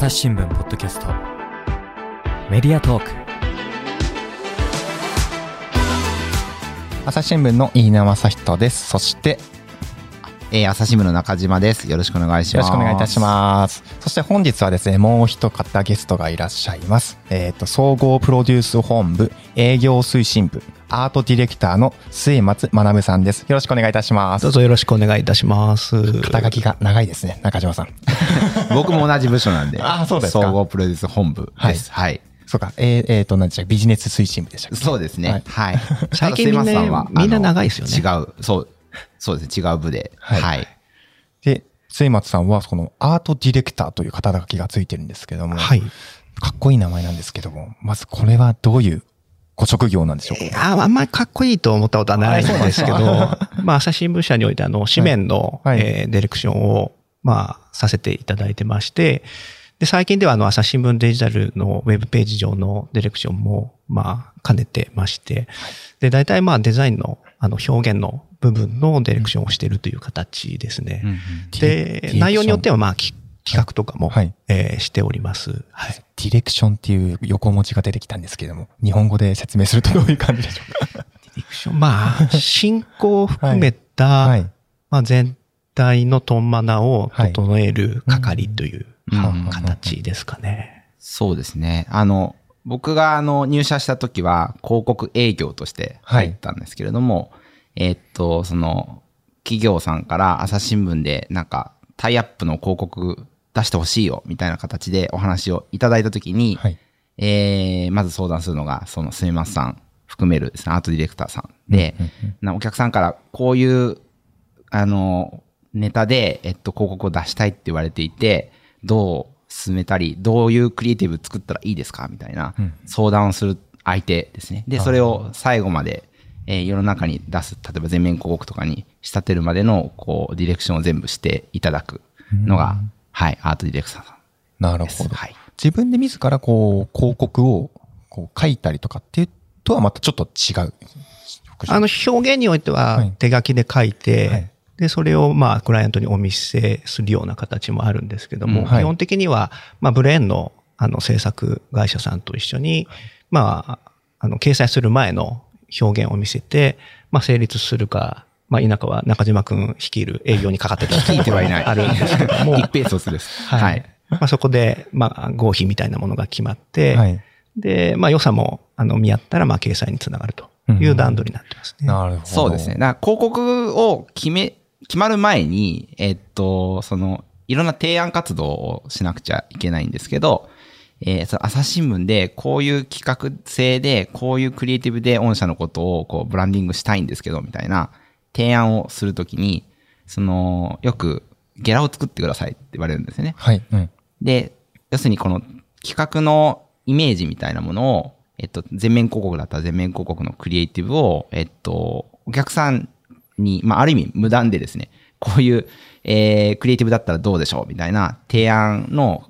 朝日新聞ポッドキャストメディアトーク朝日新聞の飯名正人です。そして、えー、朝日新聞の中島です。よろしくお願いしよろます。しくお願いいたします。そして本日はですね、もう一方ゲストがいらっしゃいます。えっ、と、総合プロデュース本部営業推進部アートディレクターの末松学さんです。よろしくお願いいたします。どうぞよろしくお願いいたします。肩書きが長いですね、中島さん。僕も同じ部署なんで。あそうですか総合プロデュース本部です。はい。そうか、えー、えーと、何でしたビジネス推進部でしたっけ？そうですね。はいはい。最近みんなみんな長いですよね違う、そう、そうですね。違う部で。はいはい。で、末松さんは、そのアートディレクターという肩書きがついてるんですけども、はい。かっこいい名前なんですけども、まずこれはどういうご職業なんでしょう。か、えーああんまりかっこいいと思ったことはないんですけど、まあ、朝日新聞社において、あの、紙面の、はい。えーディレクションを、まあ、させていただいてまして、で、最近では、あの、朝日新聞デジタルのウェブページ上のディレクションも、まあ、兼ねてまして、で、大体、まあ、デザインの、あの、表現の部分のディレクションをしているという形ですね。うんうん。で、内容によっては、まあ、き企画とかも、はいえーしております。はい。ディレクションっていう横文字が出てきたんですけれども、日本語で説明するとどういう感じでしょうか？ディレクション、まあ、進行を含めた、はい。まあ、全体のトンマナを整える係といううん形ですかね。そうですね。あの、僕があの入社した時は広告営業として入ったんですけれども、えーっと、その企業さんから朝日新聞でなんかタイアップの広告出してほしいよみたいな形でお話をいただいた時に、はい。えーまず相談するのがその末松さん含めるですね、アートディレクターさんで、なお客さんからこういうあのネタで、えっと、広告を出したいって言われていて、どう進めたり、どういうクリエイティブ作ったらいいですかみたいなうん相談をする相手ですね。で、それを最後まで、えー世の中に出す、例えば全面広告とかに仕立てるまでの、こう、ディレクションを全部していただくのが、はい、アートディレクターさん。なるほど。はい。自分で自らこう、広告をこう書いたりとかっていうとはまたちょっと違う。あの、表現においてははい手書きで書いて、はいで、それをまあ、クライアントにお見せするような形もあるんですけども、うんはい基本的には、まあ、ブレーンの、あの、制作会社さんと一緒に、まあ、あの、掲載する前の表現を見せて、まあ、成立するか、まあ、田舎は中島くん率いる営業にかかってた聞いてはいない。あるんですけども、一ペースをするです。はい。はい。まあ、そこで、まあ、合否みたいなものが決まって、はい。で、まあ、良さも、あの、見合ったら、まあ、掲載につながるという段取りになってますね。なるほど。そうですね。。だから広告を決め、決まる前に、えっと、その、いろんな提案活動をしなくちゃいけないんですけど、えーその朝日新聞でこういう企画性で、こういうクリエイティブで御社のことをこうブランディングしたいんですけど、みたいな提案をするときに、その、よくゲラを作ってくださいって言われるんですよね。はい。うん。で、要するにこの企画のイメージみたいなものを、えっと、全面広告だったら全面広告のクリエイティブを、えっと、お客さんに、まあ、ある意味無断でですね、こういう、えー、クリエイティブだったらどうでしょうみたいな提案の、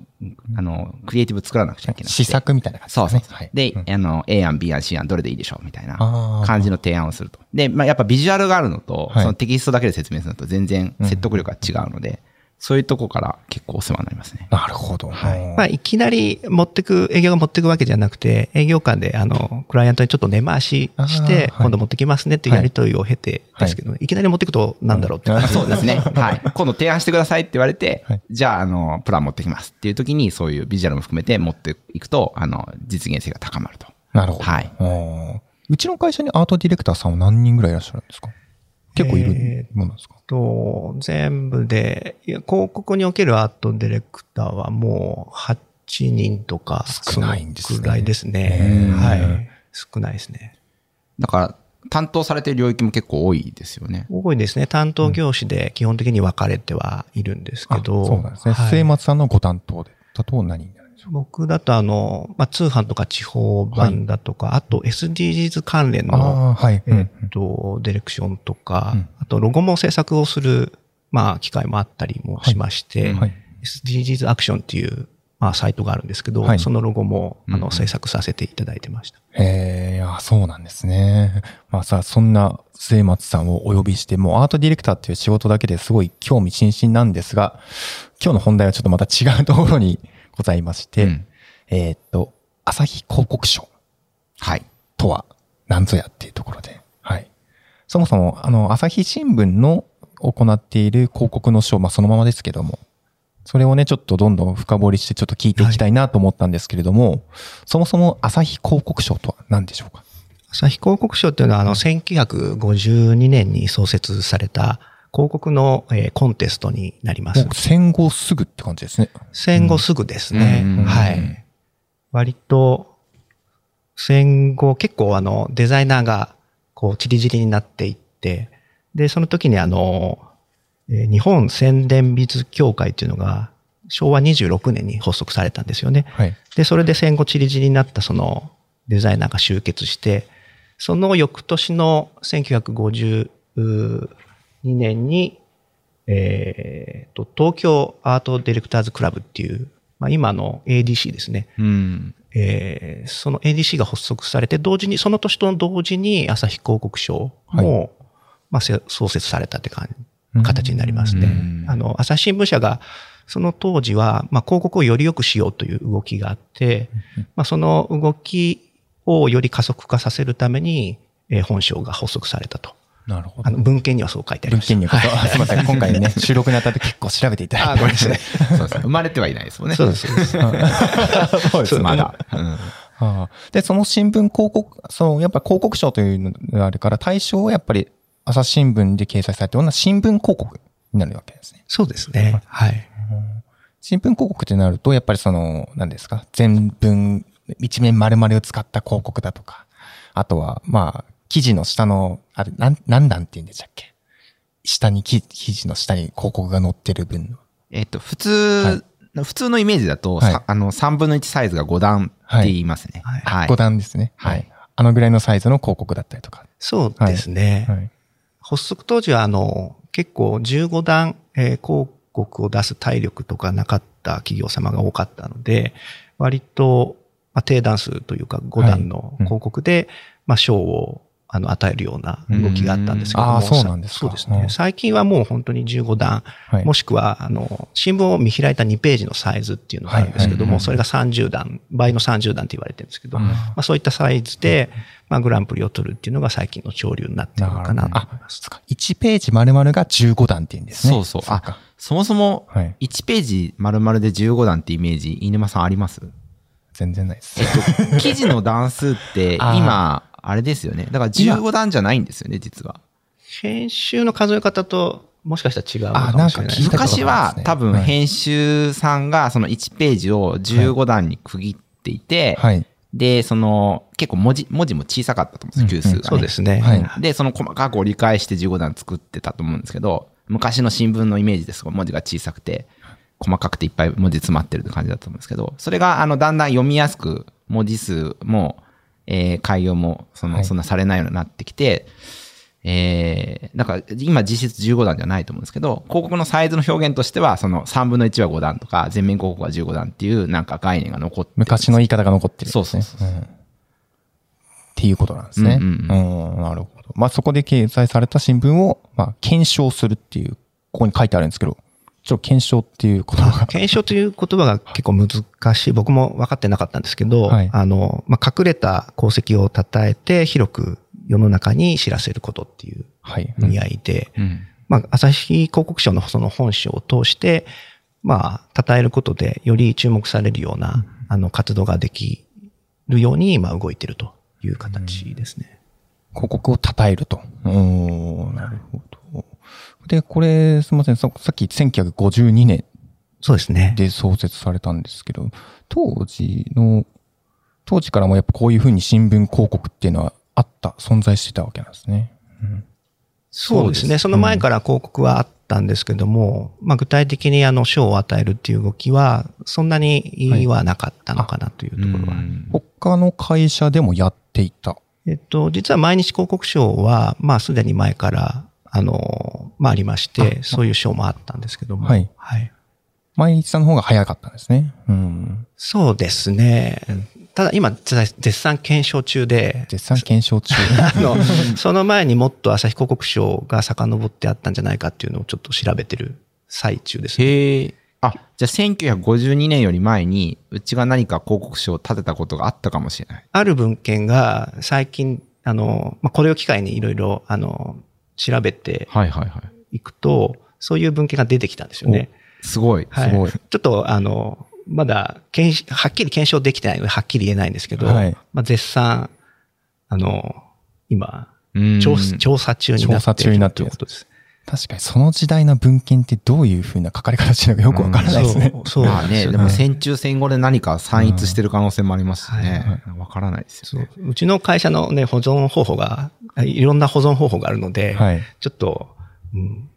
あの、クリエイティブ作らなくちゃいけない。試作みたいな感じそうそうですね。はい。で、うんあの、A 案、B 案、C 案、どれでいいでしょうみたいな感じの提案をすると。で、まあ、やっぱビジュアルがあるのと、はいそのテキストだけで説明するのと全然説得力が違うので、そういうとこから結構お世話になりますね。なるほど。はいまあ、いきなり持ってく、営業が持ってくわけじゃなくて、営業間で、あの、クライアントにちょっと根回しして、今度持ってきますねっていうやり取りを経てですけど、い、きなり持ってくとなんだろうってうん そうですね。はい。今度提案してくださいって言われて、はいじゃあ、あの、プラン持ってきますっていう時に、そういうビジュアルも含めて持っていくと、あの、実現性が高まると。なるほど。はいうちの会社にアートディレクターさんは何人ぐらいいらっしゃるんですか？結構いるものなんですか、と、全部で、広告におけるアートディレクターはもう8人とか、少ないんですねそのくらいですへね。ーはい。少ないですね。だから、担当されてる領域も結構多いですよね。多いですね。担当業種で基本的に分かれてはいるんですけど。あそうなんですね。はい末松さんのご担当で。だと何にな僕だとあの、まあ、通販とか地方版だとか、あと SDGs 関連の、はい。うんえっと、ディレクションとか、うんあとロゴも制作をする、まあ、機会もあったりもしまして、はい。SDGs アクションっていう、まあ、サイトがあるんですけど、はいそのロゴも、あの、うんうん制作させていただいてました。へえ、あそうなんですね。まあさ、そんな末松さんをお呼びして、もうアートディレクターっていう仕事だけですごい興味津々なんですが、今日の本題はちょっとまた違うところにございまして、うんえーっと、朝日広告賞はい。とは何ぞやっていうところで、はい。そもそも、あの、朝日新聞の行っている広告の賞、まあそのままですけども、それをね、ちょっとどんどん深掘りしてちょっと聞いていきたいなと思ったんですけれども、そもそも朝日広告賞とは何でしょうか？朝日広告賞っていうのは、あの、1952年に創設された広告の、えーコンテストになります。戦後すぐって感じですね。戦後すぐですね。うんはい。割と、戦後結構あの、デザイナーが、こう、チリジリになっていって、で、その時にあの、えー日本宣伝美術協会っていうのが、昭和26年に発足されたんですよね。はい。で、それで戦後チリジリになったそのデザイナーが集結して、その翌年の1952年に、えーと、東京アートディレクターズクラブっていう、まあ、今の ADC ですね。うん。えーその ADC が発足されて、同時に、その年と同時に朝日広告賞も、まあ、せ創設されたって感じ、形になりますね。うんあの、朝日新聞社が、その当時は、まあ、広告をより良くしようという動きがあって、まあ、その動きをより加速化させるために、えー本賞が発足されたと。なるほど。あの、文献にはそう書いてあり文ました。献にはすみません。今回ね、収録にあたって結構調べていただいて。あごめんなさいそうですね。生まれてはいないですもんね。そうです、そうです。そうですまだ。うんああで、その新聞広告、その、やっぱ広告賞というのがあるから、対象はやっぱり朝日新聞で掲載されてるような新聞広告になるわけですね。そうですね。はい。新聞広告ってなると、やっぱりその、何ですか、全文、一面丸々を使った広告だとか、あとは、まあ、記事の下の、あれ、なん、何段って言うんでしたっけ？下に記、記事の下に広告が載ってる分の。えっと、普通、普通のイメージだと、はいさあの、3分の1サイズが5段って言いますね。はいはい。5段ですね。はいはい。あのぐらいのサイズの広告だったりとか。そうですね。はい。発足当時は、あの、結構15段、えー広告を出す体力とかなかった企業様が多かったので、割と、まあ、低段数というか5段のうん広告で、まあ、賞をあの与えるような動きがあったんですけども。うんあーそうなんですかそうですね。うん最近はもう本当に15段、はい。もしくは、あの、新聞を見開いた2ページのサイズっていうのがあるんですけども、それが30段、倍の30段って言われてるんですけど、うんまあ、そういったサイズで、まあ、グランプリを取るっていうのが最近の潮流になってるのかなと思います。1ページ丸々が15段っていうんですね。そうそう。かあ、そもそも、はい。1ページ丸々で15段ってイメージ、飯沼さんあります？全然ないですえ。っと、記事の段数って今、あれですよね。だから15段じゃないんですよね、実は。編集の数え方と、もしかしたら違うのかもしれないですあなんか聞いたこと昔は多分はい編集さんがその1ページを15段に区切っていて、はい。で、その結構文字、文字も小さかったと思うんですよ、うんうん級数が、ねそうですね。はいで、その細かく折り返して15段作ってたと思うんですけど、昔の新聞のイメージですごい文字が小さくて、細かくていっぱい文字詰まってるって感じだと思うんですけど、それがあのだんだん読みやすく、文字数も、えー改行もその、はいそんなされないようになってきて、えー、だから今実質15段じゃないと思うんですけど、広告のサイズの表現としては、その3分の1は5段とか、全面広告は15段っていうなんか概念が残って昔の言い方が残ってるんですね。そうそうそううんっていうことなんですね。ううんうんん、なるほど。まあそこで掲載された新聞を、まあ検証するっていう、ここに書いてあるんですけど、ちょっと検証っていう言葉が。検証という言葉が結構難しい。僕も分かってなかったんですけど、はいあの、まあ、隠れた功績を称えて広く世の中に知らせることっていうはい。意味合いで、うんまあ、朝日広告賞のその本賞を通して、まあ、称えることでより注目されるような、あの、活動ができるように、まあ、動いてるという形ですね。広告を称えると。おーなるほど。で、これ、すみません。ささっき1952年そうですね。で創設されたんですけど、当時の、当時からもやっぱこういうふうに新聞広告っていうのはあった、存在してたわけなんですね。そうですね。その前から広告はあったんですけども、まあ具体的にあの賞を与えるっていう動きは、そんなにはなかったのかなというところは。うん他の会社でもやっていた。えっと、実は毎日広告賞は、まあすでに前から、あの、まあありまして、そういう賞もあったんですけども。はいはい。毎日さんの方が早かったんですね。うん。そうですね。ただ今、絶絶賛検証中で、絶賛検証中。あの、その前にもっと朝日広告賞が遡ってあったんじゃないかっていうのをちょっと調べてる最中ですね。へえ。あ、じゃあ1952年より前に、うちが何か広告誌を立てたことがあったかもしれない。ある文献が最近、あの、まあ、これを機会にいろいろ、あの、調べてはいはいはい。いくと、そういう文献が出てきたんですよね。すごい。はい。すごいちょっと、あの、まだ、はっきり検証できてないので、はっきり言えないんですけど、はいまあ、絶賛、あの、今、うん調査調査中になっている調査中になってるということです。確かにその時代の文献ってどういうふうな書かれ方してるのかよくわからないですね。そうそうまあね、でもね。戦中戦後で何か散逸してる可能性もありますしね。わからないですそよね。ううちの会社のね、保存方法が、いろんな保存方法があるので、はい。ちょっと、うん、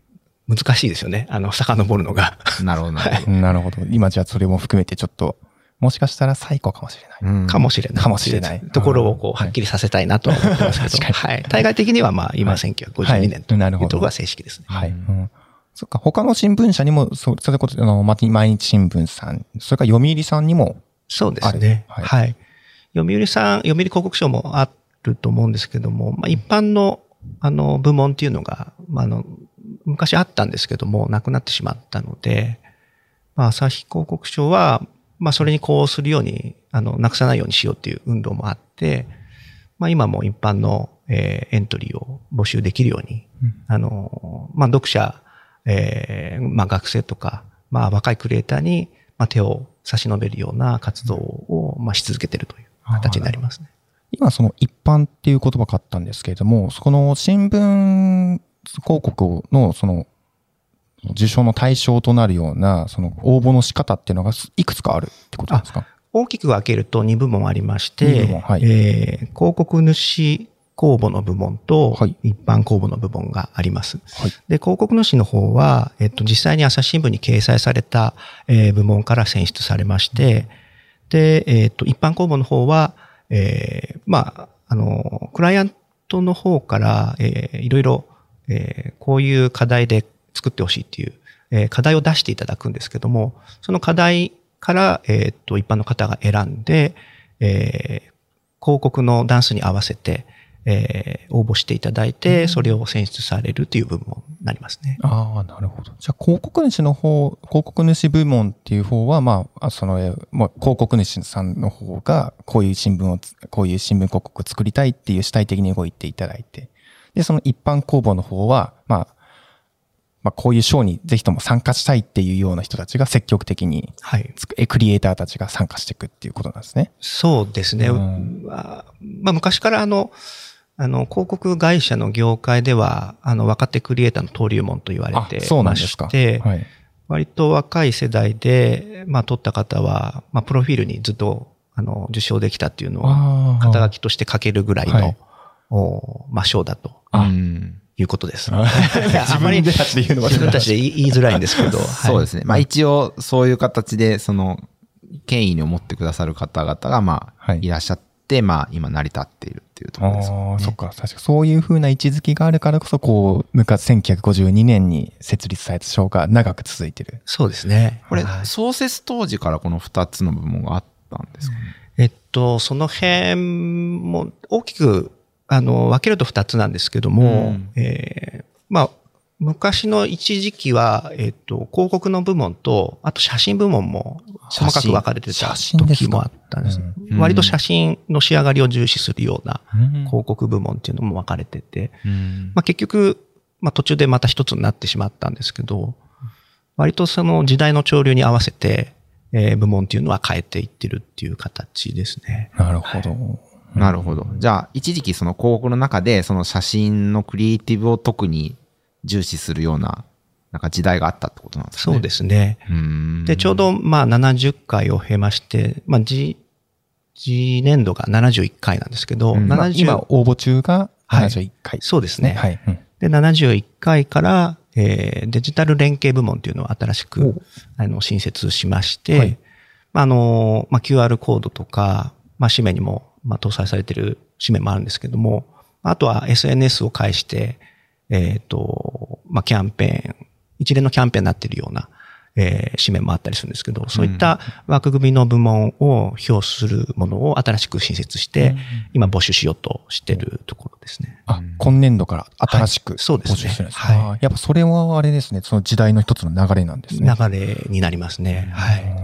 難しいですよね。あの、遡るのが。なるほどなるほど。なるほど。今じゃあそれも含めてちょっと、もしかしたら最高かもしれない。うんかもしれない。かもしれないところをこう、はっきりさせたいなとは思ってますけど。確はい。対外的にはまあ、今はい1952年というなるほどところが正式ですね。はい。うんそっか、他の新聞社にも、そう、そういうこと、あの、ま毎日新聞さん、それから読売さんにも、そうですね。は。はいい読売さん、読売広告賞もあると思うんですけども、まあ、一般の、あの、部門っていうのが、まあ、あの、昔あったんですけども、なくなってしまったので、まあ、朝日広告賞は、まあ、それにこうするように、あの、なくさないようにしようっていう運動もあって、まあ、今も一般の、えーエントリーを募集できるように、あの、まあ、読者、えーまあ、学生とか、まあ、若いクリエイターに、まあ、手を差し伸べるような活動を、まあ、し続けているという形になりますね。今その一般っていう言葉があったんですけれども、その新聞広告のその受賞の対象となるような、その応募の仕方っていうのがいくつかあるってことですか？大きく分けると2部門ありまし二て、はいえー広告主公募の部門とはい一般公募の部門があります。はい。で、広告主の方は、えっと、実際に朝日新聞に掲載された、えー部門から選出されまして、で、えっと、一般公募の方は、えーまあ、あの、クライアントの方から、えーいろいろ、えーこういう課題で作ってほしいっていう、えー課題を出していただくんですけども、その課題から、えっと、一般の方が選んで、えー広告のダンスに合わせて、えー応募していただいて、それを選出されるという部分になりますね。ああ、なるほど。じゃあ、広告主の方、広告主部門っていう方は、まあ、あその、えーまあ、広告主さんの方が、こういう新聞をつ、こういう新聞広告を作りたいっていう主体的に動いていただいて、で、その一般公募の方は、まあ、まあ、こういう賞にぜひとも参加したいっていうような人たちが積極的にはい。クリエイターたちが参加していくっていうことなんですね。そうですね。うんまあ、まあ昔からあの、あの、広告会社の業界では、あの、若手クリエイターの登竜門と言われあて、そうなんまですか。して、はい。割と若い世代で、まあ、取った方は、まあ、プロフィールにずっと、あの、受賞できたっていうのは、肩書きとして書けるぐらいの、はいおまあ、賞だとあうんいうことです。あ あまり自分たちで言うのは自分たちで言いづらいんですけど、はいそうですね。まあ一応、そういう形で、その、権威に思ってくださる方々が、まあ、はいいらっしゃって、まあ、今成り立っているっていうところですよね。ああ、そっか。確かそういうふうな位置づけがあるからこそ、こう、昔1952年に設立された賞が長く続いてる。そうですね。これ、はい創設当時からこの2つの部門があったんですかね？えっと、その辺も大きく、あの、分けると二つなんですけども、うんえーまあ、昔の一時期は、えっと、広告の部門と、あと写真部門も細かく分かれてた時もあったんです。うん割と写真の仕上がりを重視するようなうん広告部門っていうのも分かれてて、うんまあ、結局、まあ、途中でまた一つになってしまったんですけど、割とその時代の潮流に合わせて、えー部門っていうのは変えていってるっていう形ですね。なるほど。なるほど。じゃあ、一時期その広告の中で、その写真のクリエイティブを特に重視するような、なんか時代があったってことなんですね。そうですね。うんで、ちょうど、まあ、70回を経まして、まあ、G、G 年度が71回なんですけど、うんまあ70今、応募中がはい71回。そうですね。はい。うんで、71回から、えーデジタル連携部門っていうのを新しく、あの、新設しまして、はいまあ、あの、まあ、QR コードとか、まあ、紙面にも、まあ、搭載されている紙面もあるんですけども、あとは SNS を介して、えっ、と、まあ、キャンペーン、一連のキャンペーンになっているような、えー紙面もあったりするんですけど、そういった枠組みの部門を表するものを新しく新設して、今募集しようとしてるところですね。あ、今年度から新しくはいそうですね募集してるんですはいやっぱそれはあれですね、その時代の一つの流れなんですね。流れになりますね。はい。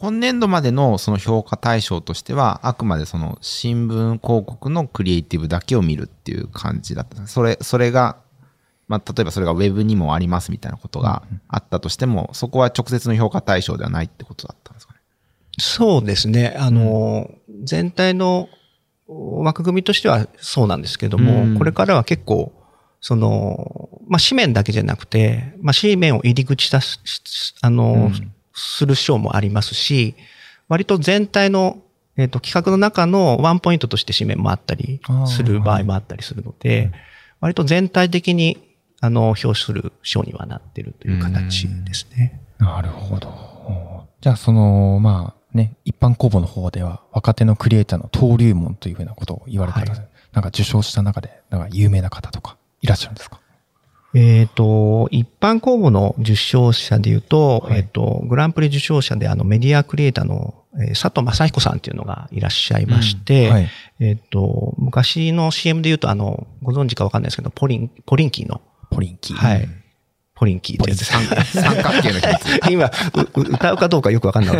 今年度までのその評価対象としては、あくまでその新聞広告のクリエイティブだけを見るっていう感じだった。それ、それが、まあ、例えばそれがウェブにもありますみたいなことがあったとしても、そこは直接の評価対象ではないってことだったんですかね。そうですね。あの、全体の枠組みとしてはそうなんですけども、うんこれからは結構、その、まあ、紙面だけじゃなくて、まあ、紙面を入り口たす、あの、うんする章もありますし、割と全体の、えっ、と、企画の中のワンポイントとして紙面もあったりする場合もあったりするので、割と全体的に、あの、表する章にはなってるという形ですね。なるほど。じゃあ、その、まあね、一般公募の方では、若手のクリエイターの登竜門というふうなことを言われてる、はなんか受賞した中で、なんか有名な方とかいらっしゃるんですか？えっ、と、一般公募の受賞者で言うと、はいえっ、と、グランプリ受賞者であのメディアクリエイターの、えー佐藤正彦さんっていうのがいらっしゃいまして、はい。えっ、と、昔の CM で言うと、あの、ご存知かわかんないですけど、ポリン、ポリンキーの、ポリンキー。はい。ポリンキーってやつです。三角形の秘密。今、うう歌うかどうかよくわかんない。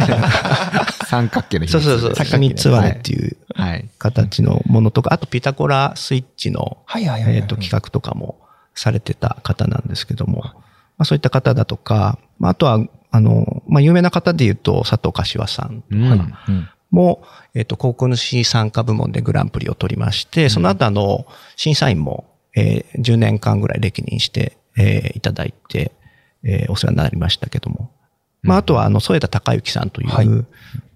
三角形の秘密。そうそうそう。秘密はねっていうはい。形のものとか、あとピタゴラスイッチの、はいはいはいはいえっ、と、企画とかもされてた方なんですけども、まあそういった方だとか、まああとは、あの、まあ有名な方で言うと佐藤柏さん。うん。うん。も、えっ、と、高校主参加部門でグランプリを取りまして、その後あの、審査員も、えー10年間ぐらい歴任して、えーいただいて、えーお世話になりましたけども。まあ、あとは、あの、添田隆之さんという、はい。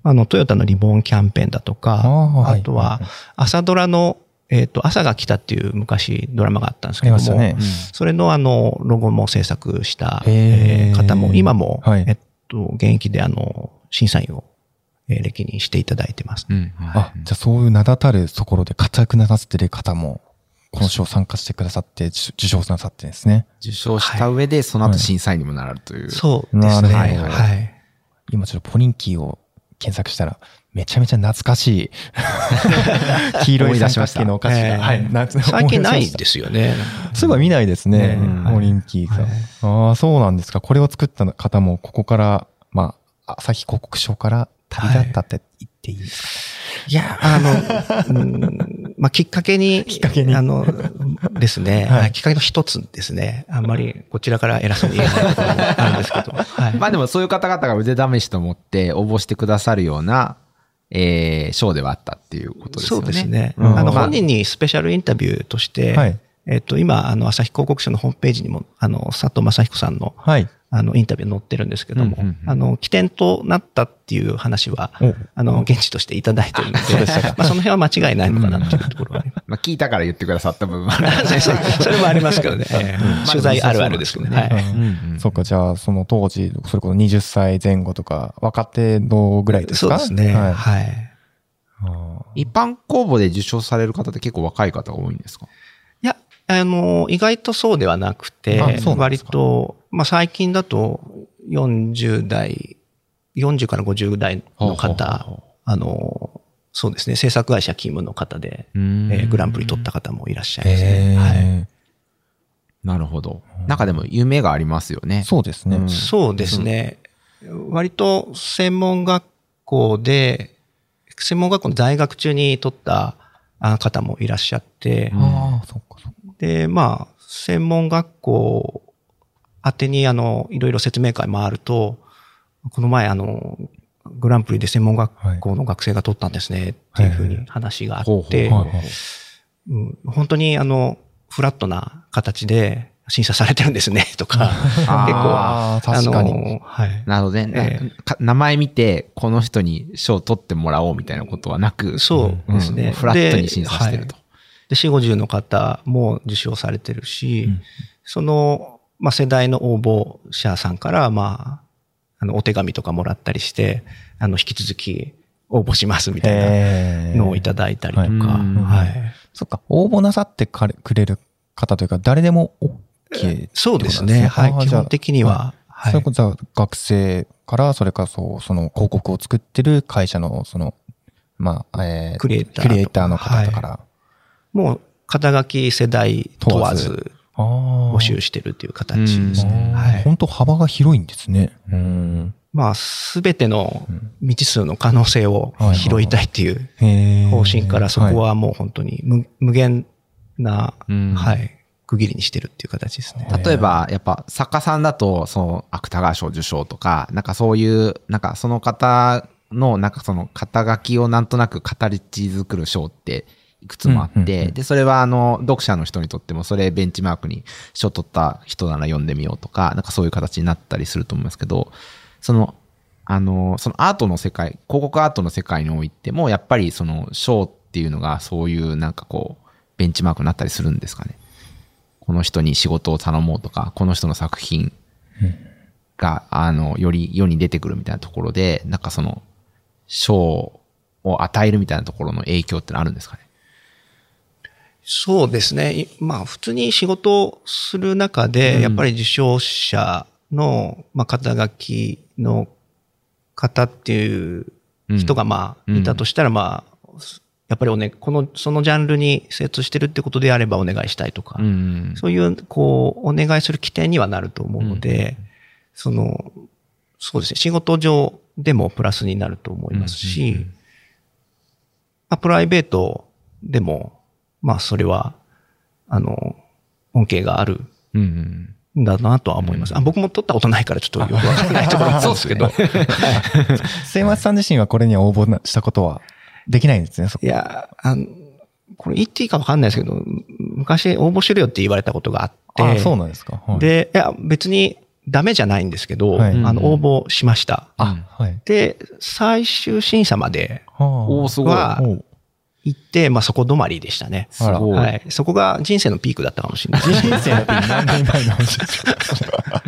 あの、トヨタのリボンキャンペーンだとか、あーはい。あとは、朝ドラの、えっ、と、朝が来たっていう昔ドラマがあったんですけども、ありましたね。それのあの、ロゴも制作した、へーえー方も、今も、はいえっと、現役であの、審査員を、えー歴任していただいてます。うん。あ、じゃあそういう名だたるところで活躍なさってる方も、この賞参加してくださって、受受賞なさってるんですね。受賞した上で、その後審査員にもなられるという。そうですね。なるほどはい。今ちょっとポリンキーを検索したら、めちゃめちゃ懐かしい。黄色い三角形のお菓子が。えーはい。夏最近ないですよね。たすぐは見ないですねね。ポリンキーさん。はいああ、そうなんですか。これを作った方も、ここから、まあ、朝日広告賞から旅立ったって言っていいですか、いや、あの、うんまあ、きっかけに、きっかけにあの、ですね、はいはいきっかけの一つですね。あんまりこちらから偉そうに言えないところもあるんですけど。はい。まあでもそういう方々が腕試しと思って応募してくださるような、えー、賞ではあったっていうことですね。うですね。うんあの、まあ本人にスペシャルインタビューとして、はいえっと、今、あの、朝日広告社のホームページにも、あの、佐藤正彦さんの、はい。あの、インタビュー載ってるんですけども、うんうんうんあの、起点となったっていう話は、おあの、現地としていただいてるので、そまあ、その辺は間違いないのかなっていうところはあります。まあ聞いたから言ってくださった部分もある。そ それもありますけどね。取材あるあるですけどね。はい。うんうんそっか、じゃあ、その当時、それこそ20歳前後とか、若手のぐらいですか？そうですね。はいはい。一般公募で受賞される方って結構若い方が多いんですか？いや、あの、意外とそうではなくて割と、まあ最近だと40代、40から50代のほうほうほう方ほ、あの、そうですね、制作会社勤務の方で、えーグランプリ取った方もいらっしゃいますね。はい。へなるほど。なんかでも夢がありますよねー。そうですね。うんそうですね。割と専門学校で、専門学校の在学中に取ったあ方もいらっしゃって、うんああ、そっかそっか。で、まあ、専門学校宛てに、あの、いろいろ説明会もあると、この前、あの、グランプリで専門学校の学生が取ったんですねっていうふうに話があって、本当にあの、フラットな形で審査されてるんですね、とか、結構、あー確かに。のはい。なので、えか名前見て、この人に賞を取ってもらおうみたいなことはなく、そうですね。ん。フラットに審査してると。で、4、50の方も受賞されてるし、その、まあ、世代の応募者さんから、まあ、あの、お手紙とかもらったりして、あの、引き続き応募しますみたいなのをいただいたりとか、はい。そっか、応募なさってかれくれる方というか、誰でも OK そうですね。はい。基本的には、はい。それこそ学生から、それからそう、その広告を作ってる会社の、その、まあ、えークリエイターとか。クリエイターの方とから。もう、肩書き世代問わず募集してるっていう形ですね。はい。本当幅が広いんですね。うん。まあ、すべての未知数の可能性を拾いたいっていう方針から、そこはもう本当に無無限な、うんはい、区切りにしてるっていう形ですね。例えば、やっぱ作家さんだと、その芥川賞受賞とか、なんかそういう、なんかその方の、なんかその肩書きをなんとなく形作る賞っていくつもあって、で、それはあの、読者の人にとっても、それベンチマークに賞取った人なら読んでみようとか、なんかそういう形になったりすると思いますけど、その、あの、そのアートの世界、広告アートの世界においても、やっぱりその賞っていうのがそういうなんかこう、ベンチマークになったりするんですかね。この人に仕事を頼もうとか、この人の作品が、あの、より世に出てくるみたいなところで、なんかその、賞を与えるみたいなところの影響ってのあるんですかね。そうですね。いまあ、普通に仕事をする中で、うん。やっぱり受賞者の、まあ、肩書きの方っていう人が、まあ、うんいたとしたら、まあ、やっぱりおね、この、そのジャンルに精通してるってことであればお願いしたいとか、うん。そういう、こう、お願いする起点にはなると思うので、その、そうですね、仕事上でもプラスになると思いますし、まあ、プライベートでも、まあ、それは、あの、恩恵があるうんうん。んだなとは思います。あ僕も取ったことないからちょっとよくわからないところもあるんですけど。末松さん自身はこれには応募なしたことはできないんですね、そこいや、あの、これ言っていいかわかんないですけど、昔応募しろよって言われたことがあって、あそうなんですか。はい、で、いや、別にダメじゃないんですけど、はいあの、応募しました。あ、はい。で、最終審査までおー、すごい。行って、まあそこ止まりでしたね。はい。そこが人生のピークだったかもしれない。人生のピン何年前の話ですか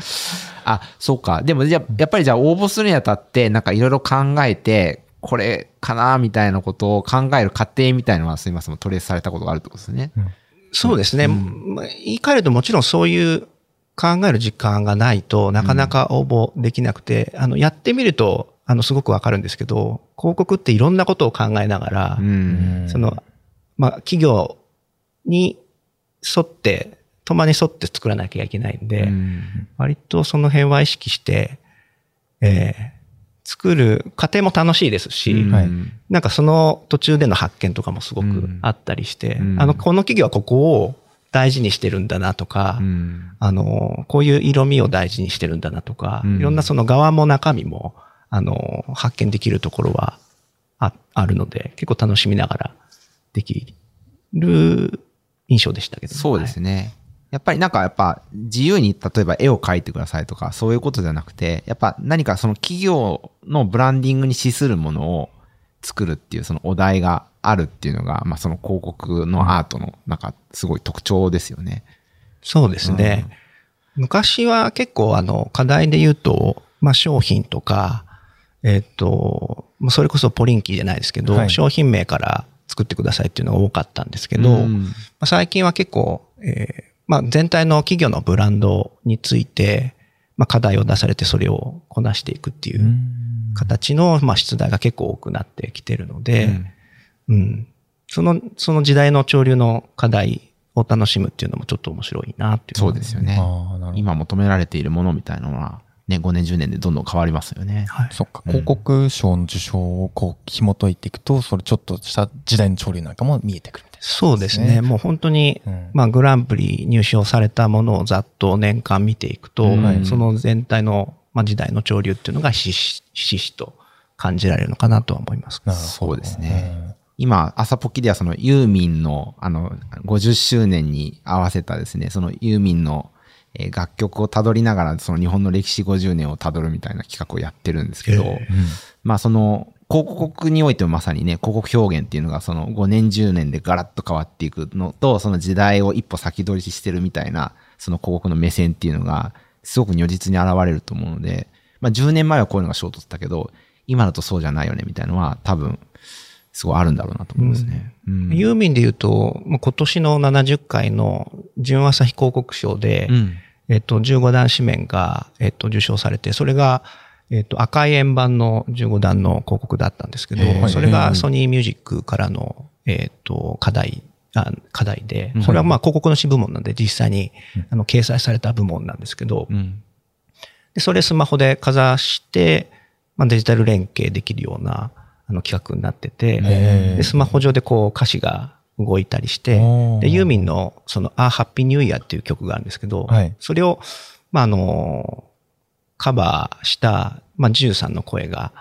あ、そうか。でも、じゃあやっぱりじゃあ応募するにあたって、なんかいろいろ考えて、これかなみたいなことを考える過程みたいなのはすみません、トレースされたことがあるってことですね。そうですね。まあ言い換えるともちろんそういう考える時間がないとなかなか応募できなくて、あの、やってみると、あの、すごくわかるんですけど、広告っていろんなことを考えながら、うん。その、まあ、企業に沿って、トマに沿って作らなきゃいけないんで、うん。割とその辺は意識して、えー作る過程も楽しいですし、うん。はい。なんかその途中での発見とかもすごくうん。あったりして、うん。あの、この企業はここを大事にしてるんだなとか、うん。あの、こういう色味を大事にしてるんだなとか、うん。いろんなその側も中身も、あの、発見できるところはああるので、結構楽しみながらできる印象でしたけど、そうですね。やっぱりなんかやっぱ自由に例えば絵を描いてくださいとかそういうことじゃなくて、やっぱ何かその企業のブランディングに資するものを作るっていうそのお題があるっていうのが、まあその広告のアートのなんかすごい特徴ですよね。そうですね。昔は結構あの課題で言うと、まあ商品とか、えっ、と、まあそれこそポリンキーじゃないですけど、はい商品名から作ってくださいっていうのが多かったんですけど、うんまあ、最近は結構、えーまあ全体の企業のブランドについて、まあ課題を出されてそれをこなしていくっていう形の、まあ出題が結構多くなってきてるので、うん。その、その時代の潮流の課題を楽しむっていうのもちょっと面白いなっていう。そうですよね。今求められているものみたいなのは、ね、5年10年でどんどん変わりますよね。はい。そっか、広告賞の受賞をこう紐解いていくと、それちょっとした時代の潮流なんかも見えてくるみたいそうですね。ですねもう本当に、うんまあグランプリ入賞されたものをざっと年間見ていくと、はいその全体の、まあ、時代の潮流っていうのがひしひしと感じられるのかなとは思います。そうですね。今、朝ポキではそのユーミンの、あの、50周年に合わせたですね、そのユーミンのえー楽曲をたどりながら、その日本の歴史50年をたどるみたいな企画をやってるんですけど、えまあその、広告においてもまさにね、広告表現っていうのがその5年10年でガラッと変わっていくのと、その時代を一歩先取りしてるみたいな、その広告の目線っていうのが、すごく如実に現れると思うので、まあ10年前はこういうのが衝突だったけど、今だとそうじゃないよねみたいなのは多分、すごいあるんだろうなと思いますね。うん。ユーミンで言うと、今年の70回の純朝日広告賞で、うんえっと、15段紙面が、えっと、受賞されて、それが、えっと、赤い円盤の15段の広告だったんですけへど、ーそれがソニーミュージックからの、えっと、課題、あ課題でうん、それはまあ広告の支部門なんで実際にあの掲載された部門なんですけど、うん。でそれスマホでかざして、まあ、デジタル連携できるようなあの企画になってて、でスマホ上でこう歌詞が動いたりしてでユーミンのその、あ、ハッピーニューイヤーっていう曲があるんですけど、はい。それを、まあ、あの、カバーした、まあ、ジューさんの声が、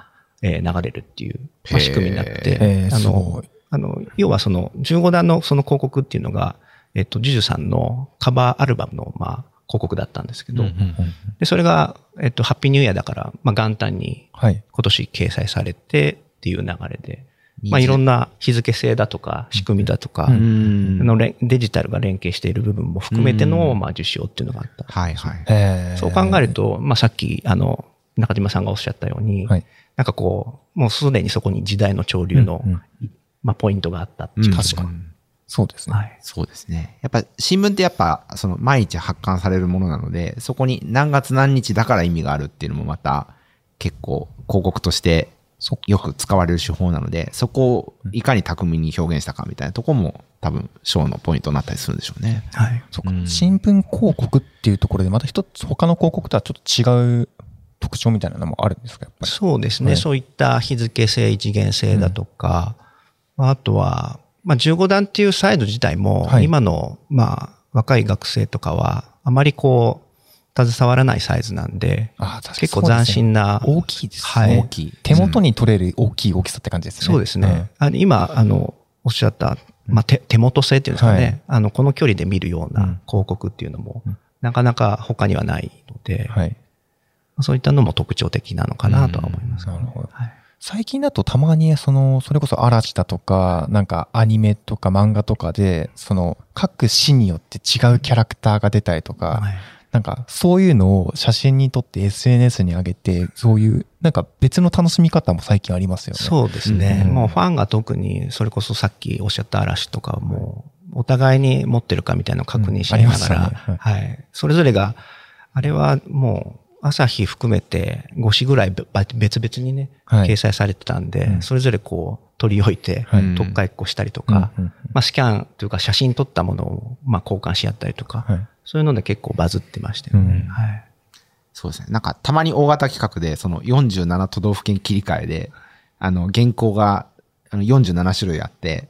えー流れるっていう、まあ、仕組みになってあのあの、要はその15段のその広告っていうのが、えっと、ジュジュさんのカバーアルバムの、まあ、広告だったんですけど、うんうんで、それが、えっと、ハッピーニューイヤーだから、まあ、元旦にはい。今年掲載されてっていう流れで、まあ、いろんな日付性だとか、仕組みだとか、うんあのれデジタルが連携している部分も含めての、うんまあ、受賞っていうのがあった。はいはい。そう考えると、まあ、さっき、あの、中島さんがおっしゃったように、はいなんかこう、もうすでにそこに時代の潮流の、うんうんまあ、ポイントがあったっていうのが、確かにそうですね。はい。そうですね。やっぱ新聞ってやっぱその毎日発刊されるものなので、そこに何月何日だから意味があるっていうのもまた結構広告としてよく使われる手法なので、そこをいかに巧みに表現したかみたいなところも多分賞のポイントになったりするんでしょうね。はい。そうかうん新聞広告っていうところで、また一つ他の広告とはちょっと違う特徴みたいなのもあるんですか、やっぱり。そうですね。はいそういった日付性、一元性だとか、まああとは、まあ、15段っていうサイド自体も、はい今の、まあ、若い学生とかは、あまりこう、携わらないサイズなんで、あー確かに結構斬新な。大きいですね。はい大きい。手元に取れる大きい大きさって感じですね。そうですね。あの今、あの、おっしゃった、まあ、手手元性っていうんですかね、はいあの、この距離で見るよううんな広告っていうのも、うんなかなか他にはないので、うん。はい。そういったのも特徴的なのかなとは思います、なるほど。はい最近だとたまにその、それこそ嵐だとか、なんかアニメとか漫画とかで、その各市によって違うキャラクターが出たりとか、はいなんかそういうのを写真に撮って SNS に上げて、そういうなんか別の楽しみ方も最近ありますよね。そうですね。うんもうファンが特に、それこそさっきおっしゃった嵐とかも、お互いに持ってるかみたいなのを確認しながら、うんありましたねはい。それぞれが、あれはもう、朝日含めて5紙ぐらいべ別々にね、はい掲載されてたんで、うんそれぞれこう、取り置いて、はい特化一個したりとうんか、まあスキャンというか写真撮ったものを、まあ交換し合ったりとか、はいそういうので結構バズってましたよね。うんはい。そうですね。なんか、たまに大型企画で、その47都道府県切り替えで、あの、原稿が、あの、47種類あって、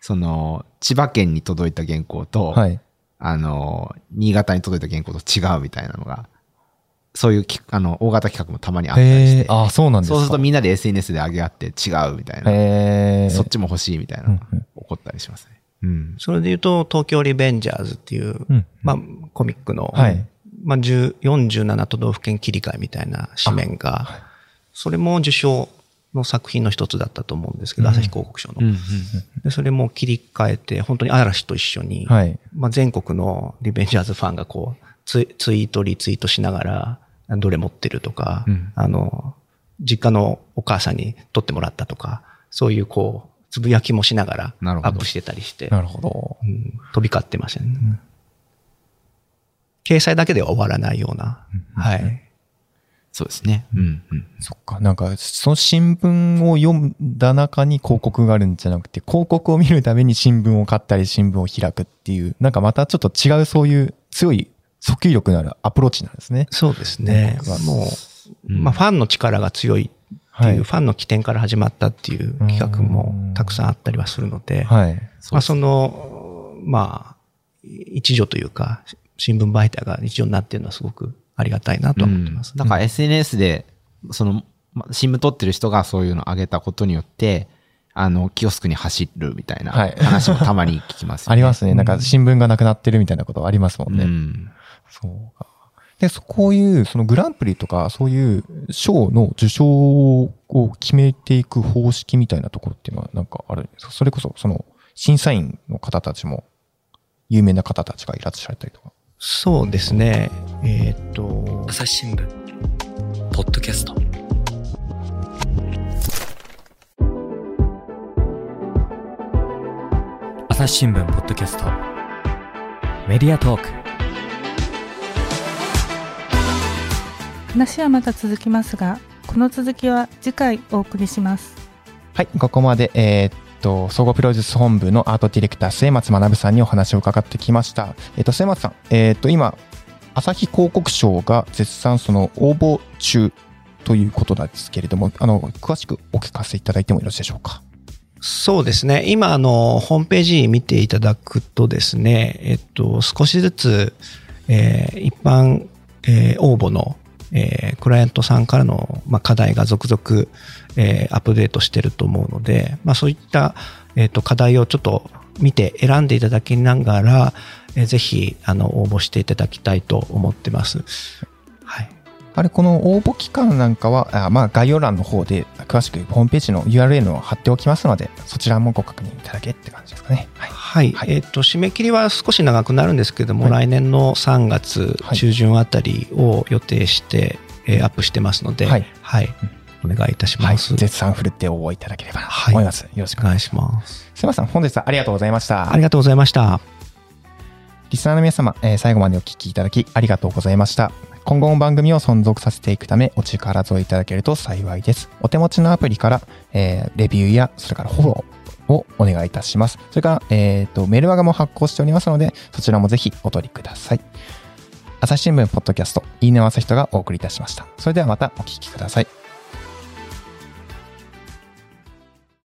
その、千葉県に届いた原稿と、はい。あの、新潟に届いた原稿と違うみたいなのが、そういうき、あの、大型企画もたまにあったりして、ああ、そうなんですか。そうするとみんなで SNS で上げ合って違うみたいな、へえ。そっちも欲しいみたいなのがうんうん起こったりしますね。うん。それで言うと、東京リベンジャーズっていう、うんまあ、コミックの、はいまあ、10 47都道府県切り替えみたいな紙面が、それも受賞の作品の一つだったと思うんですけど、朝日広告賞の、うんうんで。それも切り替えて、本当に嵐と一緒に、はい。まあ、全国のリベンジャーズファンがこうツイ、ート、リツイートしながら、どれ持ってるとか、うんあの、実家のお母さんに撮ってもらったとか、そういうこう、つぶやきもしながらアップしてたりして、なるほど。うん飛び交ってましたね。掲載だけでは終わらないような。はい。そうですね。うんうん。そっか。なんか、その新聞を読んだ中に広告があるんじゃなくて、広告を見るために新聞を買ったり新聞を開くっていう、なんかまたちょっと違うそういう強い訴求力のあるアプローチなんですね。そうですね。もう、うんまあ、ファンの力が強いっていう、はいファンの起点から始まったっていう企画もたくさんあったりはするので、はい。まあ、その、まあ、一助というか、新聞媒体が一助になっているのはすごくありがたいなとは思ってます。なんか SNS で、その、まあ、新聞撮ってる人がそういうの上げたことによって、あの、キオスクに走るみたいなはい話もたまに聞きますよね。ありますね。なんか新聞がなくなってるみたいなことありますもんね。うん。そうか。で、そこういう、そのグランプリとか、そういう賞の受賞を決めていく方式みたいなところっていうのはなんかあるんですか？それこそ、その、審査員の方たちも、有名な方たちがいらっしゃったりとか。そうですね。えーっと、朝日新聞ポッドキャスト朝日新聞ポッドキャストメディアトーク話はまだ続きますがこの続きは次回お送りしますはい、ここまで、えーっと、総合プロデュース本部のアートディレクター、末松学さんにお話を伺ってきました。えーっと、末松さん、えーっと、今、朝日広告賞が絶賛その応募中ということなんですけれども、あの、詳しくお聞かせいただいてもよろしいでしょうか？そうですね。今、あの、ホームページ見ていただくとですね、えっと、少しずつ、えー一般、えー応募の、えークライアントさんからの、まあ、課題が続々、えーアップデートしてると思うので、まあ、そういった、えっと、課題をちょっと見て選んでいただきながら、えーぜひ、あの、応募していただきたいと思ってます。はい。あれ、この応募期間なんかは、あまあ、概要欄の方で詳しくホームページの URL を貼っておきますので、そちらもご確認いただけって感じですかね。はい。はい。はいえっ、と、締め切りは少し長くなるんですけども、はい来年の3月はい中旬あたりを予定して、えーアップしてますので、ははいい。お願いいたしはい。ます。絶賛振るって応募いただければとはい思います。よろしくお願いします。すいません。本日はありがとうございました。ありがとうございました。リスナーの皆様、えー最後までお聞きいただきありがとうございました。今後も番組を存続させていくためお力添えいただけると幸いです。お手持ちのアプリから、えーレビューや、それからフォローをお願いいたします。それから、えっ、と、メールワガも発行しておりますので、そちらもぜひお取りください。朝日新聞ポッドキャスト、いいね朝人がお送りいたしました。それではまたお聞きください。